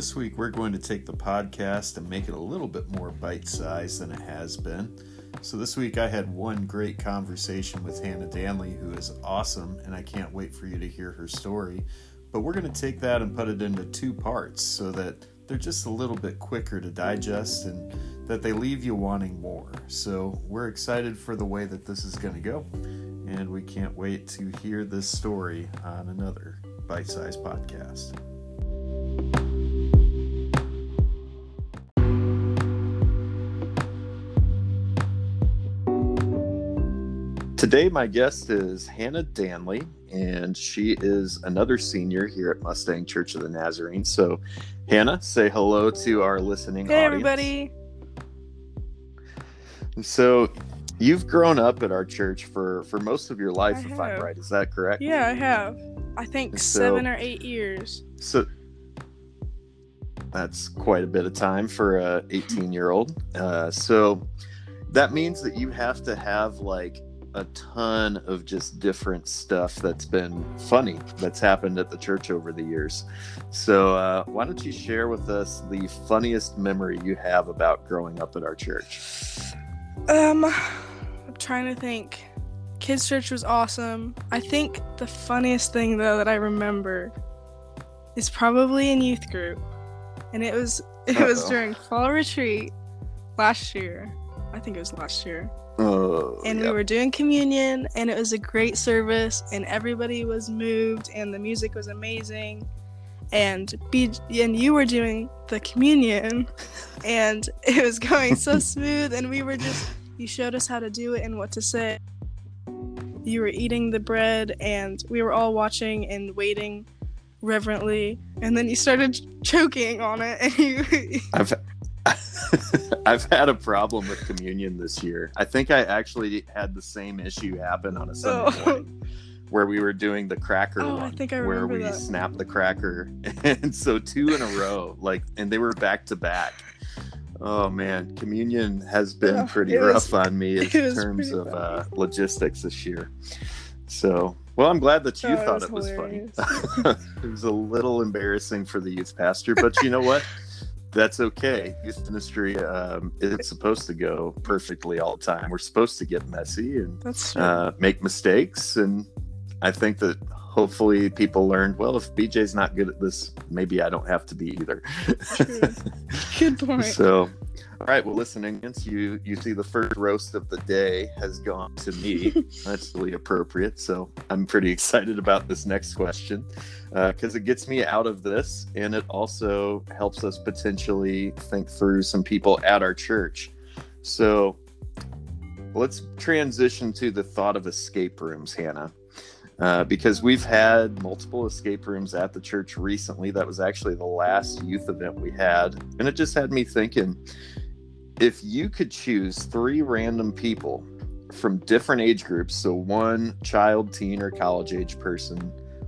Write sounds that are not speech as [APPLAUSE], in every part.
This week, we're going to take the podcast and make it a little bit more bite sized than it has been. So, this week, I had one great conversation with Hannah Danley, who is awesome, and I can't wait for you to hear her story. But we're going to take that and put it into two parts so that they're just a little bit quicker to digest and that they leave you wanting more. So, we're excited for the way that this is going to go, and we can't wait to hear this story on another bite sized podcast. Today, my guest is Hannah Danley, and she is another senior here at Mustang Church of the Nazarene. So, Hannah, say hello to our listening Hey, audience. everybody. So, you've grown up at our church for for most of your life, I if I'm right. Is that correct? Yeah, I have. I think So- seven or eight years. So that's quite a bit of time for a 18 year old. Uh, so that means that you have to have like a ton of just different stuff that's been funny that's happened at the church over the years. So uh, why don't you share with us the funniest memory you have about growing up at our church? Um, I'm trying to think. Kids Church was awesome. I think the funniest thing though that I remember is probably in youth group, and it was [LAUGHS] it was Uh-oh. during fall retreat last year. I think it was last year. Oh, and we were doing communion and it was a great service and everybody was moved and the music was amazing. And B- and you were doing the communion [LAUGHS] and it was going so smooth and we were just you showed us how to do it and what to say. You were eating the bread and we were all watching and waiting reverently and then you started choking on it and you I've [LAUGHS] I've had a problem with communion this year. I think I actually had the same issue happen on a Sunday Oh. morning where we were doing the cracker Oh, I think I where we that. snapped the cracker [LAUGHS] and so two in a row like and they were back to back. Oh man, communion has been Yeah, pretty rough was- on me [LAUGHS] in terms of uh, logistics this year. So, well, I'm glad that you Oh, it thought was it was funny. it was a little embarrassing for the youth pastor, but you know what? That's okay. Youth ministry um, it's supposed to go perfectly all the time. We're supposed to get messy and uh, make mistakes, and I think that hopefully people learned. Well, if BJ's not good at this, maybe I don't have to be either. True. [LAUGHS] good point So, all right. Well, listen, Ingens, you you see the first roast of the day has gone to me. [LAUGHS] That's really appropriate. So I'm pretty excited about this next question because it gets me out of this, and it also helps us potentially think through some people at our church. So let's transition to the thought of escape rooms, Hannah. Uh, because we've had multiple escape rooms at the church recently. That was actually the last youth event we had. And it just had me thinking if you could choose three random people from different age groups, so one child, teen, or college age person,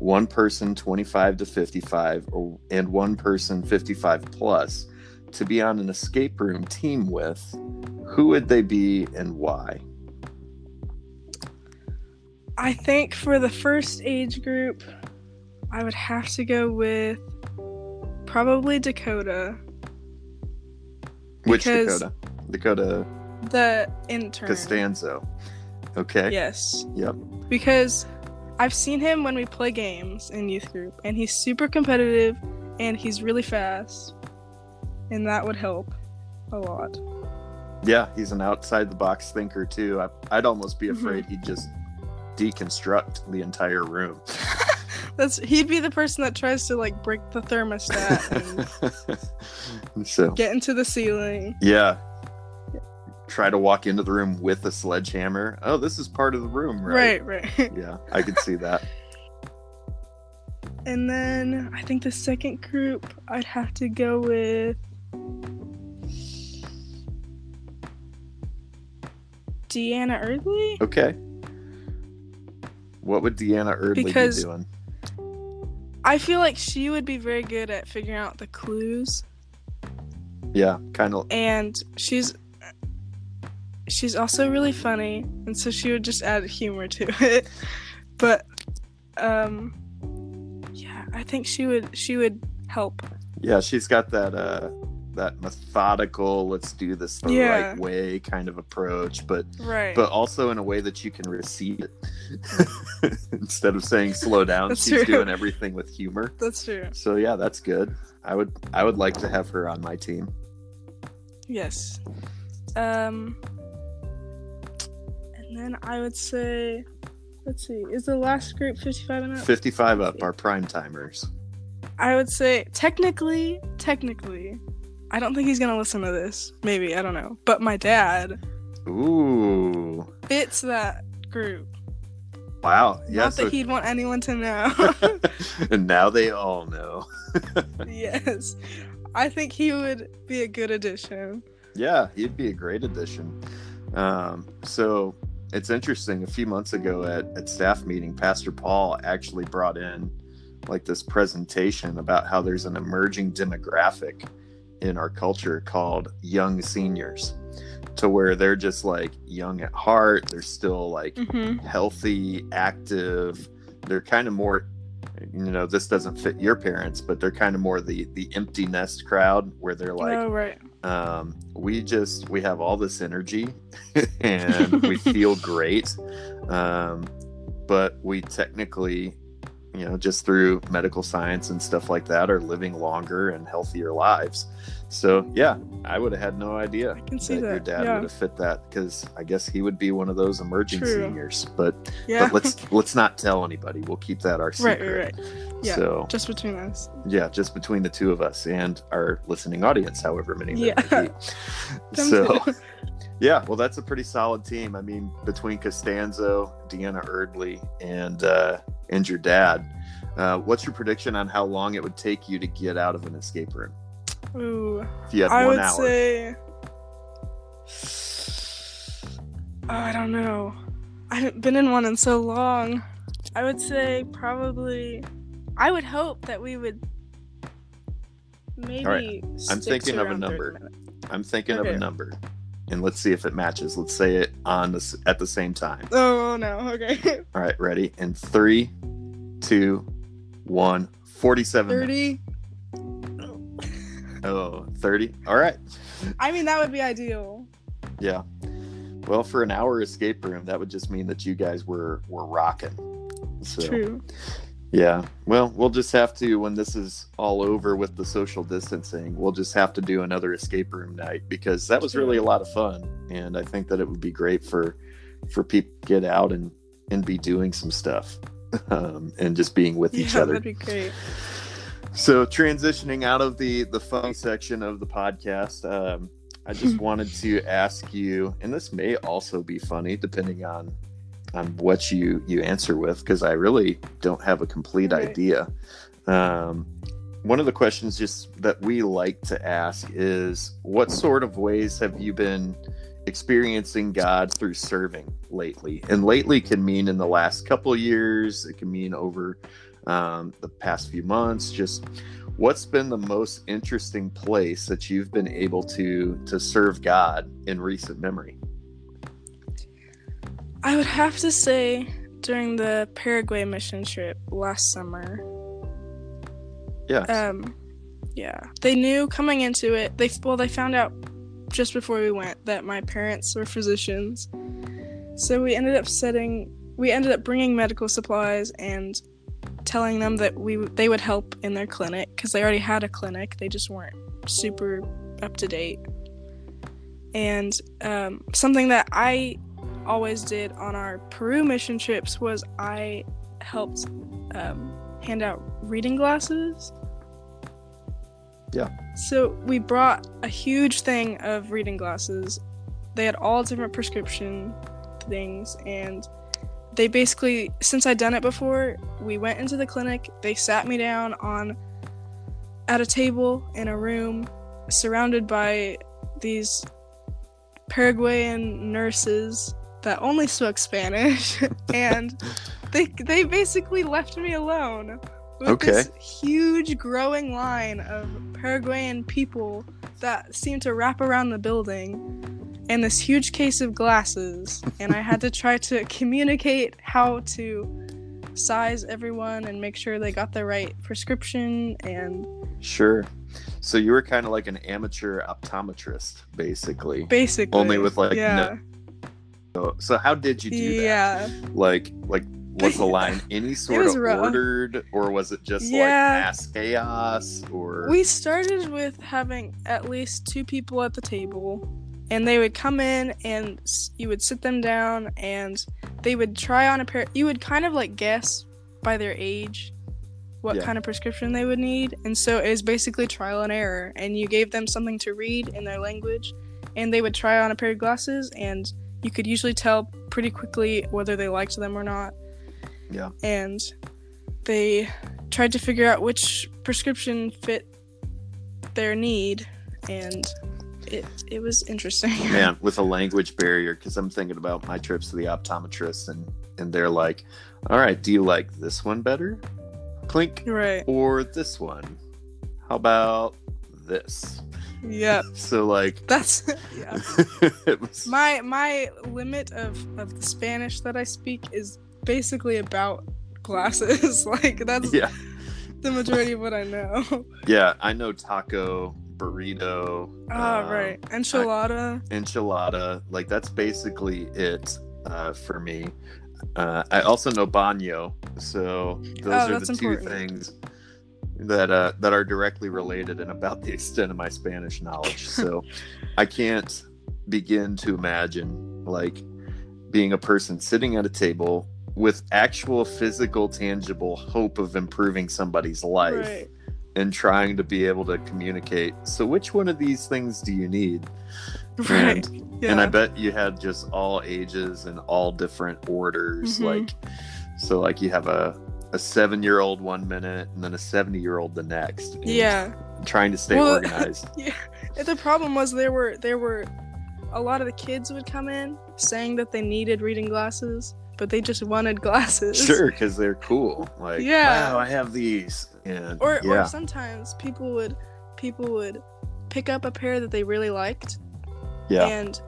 one person 25 to 55, or, and one person 55 plus, to be on an escape room team with, who would they be and why? I think for the first age group, I would have to go with probably Dakota, Which Because- Dakota? Dakota the intern. Costanzo. Okay. Yes, Yep. because I've seen him when we play games in youth group, and he's super competitive, and he's really fast, and that would help a lot. Yeah, he's an outside the box thinker too. I, I'd almost be Mhm. afraid he'd just deconstruct the entire room. [LAUGHS] That's he'd be the person that tries to like break the thermostat [LAUGHS] and so get into the ceiling. yeah, try to walk into the room with a sledgehammer. Oh, this is part of the room, right? Right, right. [LAUGHS] Yeah, I could see that. And then I think the second group I'd have to go with Deanna Erdley Okay. What would Deanna Erdley Because- be doing? I feel like she would be very good at figuring out the clues Yeah, kind of. and she's she's also really funny and so she would just add humor to [LAUGHS] it. But um yeah, I think she would she would help Yeah, she's got that uh that methodical, let's do this the Yeah. right way kind of approach, but Right. but also in a way that you can receive it. [LAUGHS] Instead of saying slow down, That's she's true. doing everything with humor. That's true. So yeah, that's good. I would I would like to have her on my team. Yes. Um. And then I would say, let's see, is the last group 55 and up? 55 up are prime timers. I would say technically, technically, I don't think he's gonna listen to this. Maybe I don't know. But my dad Ooh. fits that group. Wow. Yeah. Not So, that he'd want anyone to know. and [LAUGHS] now they all know. [LAUGHS] yes, I think he would be a good addition. Yeah, he'd be a great addition. Um, so it's interesting. A few months ago at, at staff meeting, Pastor Paul actually brought in like this presentation about how there's an emerging demographic in our culture called young seniors, to where they're just like young at heart. They're still like Mm-hmm. healthy, active. They're kind of more, you know, this doesn't fit your parents, but they're kind of more the the empty nest crowd where they're like, oh right. um, we just we have all this energy [LAUGHS] and we [LAUGHS] feel great um, but we technically you know just through medical science and stuff like that are living longer and healthier lives so yeah i would have had no idea I can see that, your dad yeah. would have fit that because i guess he would be one of those emerging True. seniors but, Yeah. but let's [LAUGHS] let's not tell anybody we'll keep that our right, secret right, right. Yeah. so Just between us. yeah, just between the two of us and our listening audience, however many there Yeah. may be. [LAUGHS] So, [LAUGHS] yeah, well, that's a pretty solid team. I mean, between Costanzo, Deanna Erdley, and uh, and your dad, uh, what's your prediction on how long it would take you to get out of an escape room Ooh. if you had I one would hour? say. Oh, I don't know. I haven't been in one in so long. I would say probably. I would hope that we would. Maybe. I'm thinking of a number. minutes. I'm thinking of a number, and let's see if it matches. Let's say it on this at the same time. Oh no! Okay. [LAUGHS] All right, ready? In three, two, one. 47 minutes. Thirty. Oh, oh, 30. All right. I mean, that would be ideal. Yeah. Well, for an hour escape room, that would just mean that you guys were were rocking. So True. Yeah. Well, we'll just have to when this is all over with the social distancing, we'll just have to do another escape room night because that was really a lot of fun, and I think that it would be great for for people to get out and and be doing some stuff. [LAUGHS] Um, and just being with each yeah, other. that'd be great. So transitioning out of the the fun section of the podcast, um, I just [LAUGHS] wanted to ask you, and this may also be funny depending on on what you you answer with, because I really don't have a complete Right. idea. Um, one of the questions just that we like to ask is, what sort of ways have you been experiencing God through serving lately? And lately can mean in the last couple of years. It can mean over um, the past few months just what's been the most interesting place that you've been able to to serve god in recent memory I would have to say during the Paraguay mission trip last summer. yeah Um, yeah, they knew coming into it. They well, they found out just before we went that my parents were physicians, so we ended up setting. We ended up bringing medical supplies and telling them that we they would help in their clinic because they already had a clinic. They just weren't super up to date. And um, something that I always did on our Peru mission trips was I helped um, hand out reading glasses. Yeah. So we brought a huge thing of reading glasses. They had all different prescription things, and they basically, since I'd done it before, we went into the clinic. They sat me down on at a table in a room, surrounded by these Paraguayan nurses that only spoke Spanish, [LAUGHS] and they they basically left me alone with Okay. this huge growing line of Paraguayan people that seemed to wrap around the building and this huge case of glasses and I had to try to communicate how to size everyone and make sure they got the right prescription and sure So you were kind of like an amateur optometrist, basically. Basically. Only with, like, yeah. So, so how did you do that? yeah. Like, like was the [LAUGHS] line any sort of rough. ordered, or was it just Yeah. like mass chaos? Or We started with having at least two people at the table, and they would come in and you would sit them down and they would try on a pair. You would kind of like guess by their age what Yeah. kind of prescription they would need, and so it was basically trial and error. And you gave them something to read in their language, and they would try on a pair of glasses, and you could usually tell pretty quickly whether they liked them or not. Yeah. And they tried to figure out which prescription fit their need and it it was interesting. [LAUGHS] man with a language barrier because i'm thinking about my trips to the optometrist and and they're like all right do you like this one better clink right. or this one how about this Yeah. [LAUGHS] so like That's [LAUGHS] yeah. was [LAUGHS] My my limit of of the Spanish that I speak is basically about glasses. like that's yeah the majority of what I know. yeah i know taco burrito Ah, um, right. Enchilada. enchilada like that's basically it uh, for me uh, i also know baño so those Oh, are the two important. things that uh, that are directly related and about the extent of my spanish knowledge [LAUGHS] so i can't begin to imagine like being a person sitting at a table with actual physical tangible hope of improving somebody's life Right. and trying to be able to communicate so which one of these things do you need [LAUGHS] Right. and, yeah. and i bet you had just all ages and all different orders Mhm. like so like you have a a seven year old one minute and then a 70 year old the next yeah. trying to stay Well, [LAUGHS] organized Yeah. The problem was there were there were a lot of the kids would come in saying that they needed reading glasses, but they just wanted [LAUGHS] glasses. sure because they're cool like Yeah. wow i have these and Or yeah or sometimes people would people would pick up a pair that they really liked yeah and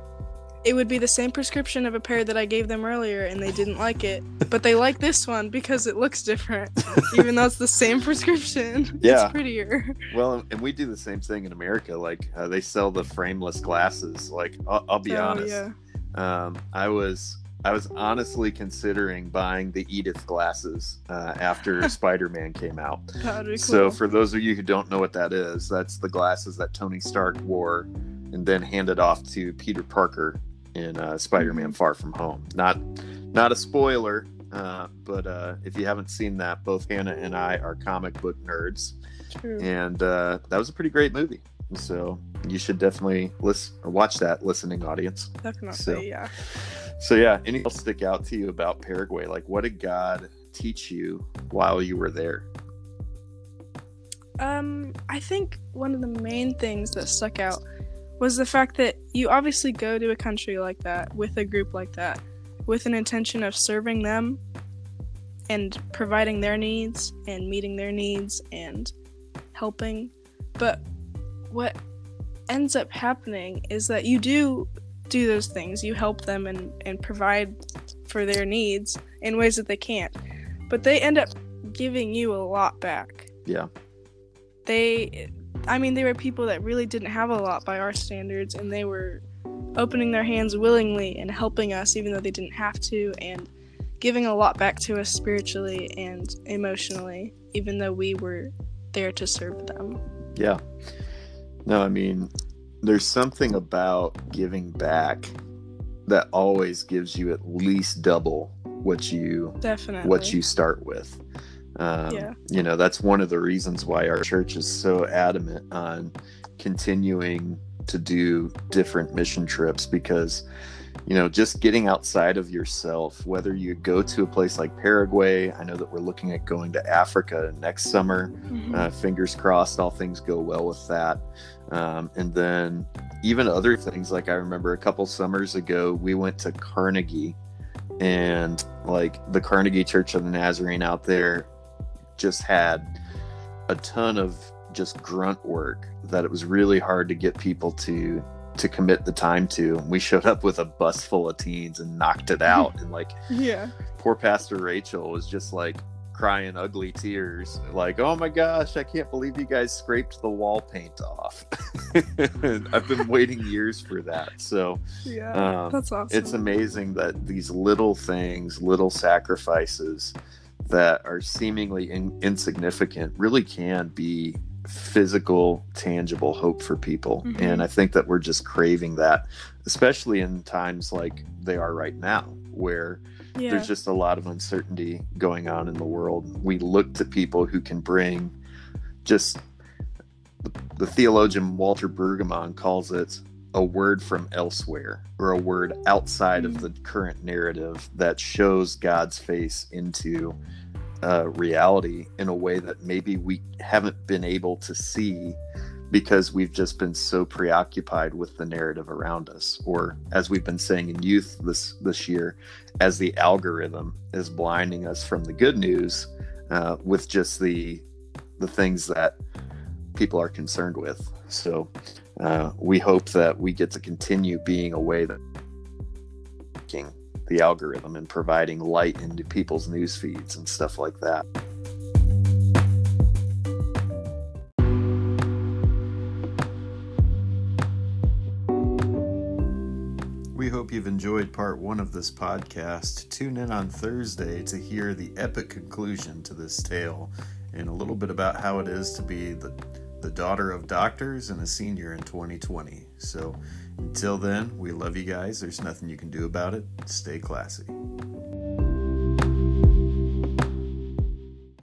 it would be the same prescription of a pair that I gave them earlier and they didn't like it. But they like this one because it looks different. [LAUGHS] Even though it's the same prescription. Yeah. It's prettier. well and we do the same thing in america like uh, they sell the frameless glasses like i'll, I'll be Oh, honest yeah. um, I was I was honestly considering buying the Edith glasses uh, after [LAUGHS] Spider Man came out. Cool. So for those of you who don't know what that is, that's the glasses that Tony Stark wore and then handed off to Peter Parker in uh, Spider Man Far From Home. Not not a spoiler, uh, but uh, if you haven't seen that, both Hannah and I are comic book nerds, True. and uh, that was a pretty great movie. So you should definitely listen or watch that, listening audience. Definitely, so- yeah. So yeah, anything else stick out to you about Paraguay? Like, what did God teach you while you were there? Um, I think one of the main things that stuck out was the fact that you obviously go to a country like that with a group like that with an intention of serving them and providing their needs and meeting their needs and helping. But what ends up happening is that you do do those things. You help them and, and provide for their needs in ways that they can't. But they end up giving you a lot back Yeah, they i mean they were people that really didn't have a lot by our standards and they were opening their hands willingly and helping us even though they didn't have to and giving a lot back to us spiritually and emotionally even though we were there to serve them yeah. No, I mean, there's something about giving back that always gives you at least double what you definitely what you start with. Um, Yeah. You know, that's one of the reasons why our church is so adamant on continuing to do different mission trips because, you know, just getting outside of yourself, whether you go to a place like Paraguay, I know that we're looking at going to Africa next summer. Mhm. Uh, fingers crossed, all things go well with that. Um, and then even other things, like I remember a couple summers ago, we went to Carnegie, and like the Carnegie Church of the Nazarene out there just had a ton of just grunt work that it was really hard to get people to to commit the time to. We showed up with a bus full of teens and knocked it out, and like [LAUGHS] yeah poor Pastor Rachel was just like crying ugly tears, like, "Oh my gosh, I can't believe you guys scraped the wall paint off." [LAUGHS] I've been waiting years for that. So Yeah, um, that's awesome. it's amazing that these little things, little sacrifices that are seemingly in- insignificant really can be physical, tangible hope for people. Mhm. And I think that we're just craving that, especially in times like they are right now, where yeah. there's just a lot of uncertainty going on in the world. We look to people who can bring just the, the theologian Walter Brueggemann calls it a word from elsewhere or a word outside of the current narrative that shows God's face into uh, reality in a way that maybe we haven't been able to see because we've just been so preoccupied with the narrative around us. Or as we've been saying in youth this this year as the algorithm is blinding us from the good news uh, with just the the things that people are concerned with. So uh, we hope that we get to continue being a way that the algorithm and providing light into people's news feeds and stuff like that We hope you've enjoyed part one of this podcast. Tune in on Thursday to hear the epic conclusion to this tale and a little bit about how it is to be the, the daughter of doctors and a senior in 2020. So until then, we love you guys. There's nothing you can do about it. Stay classy.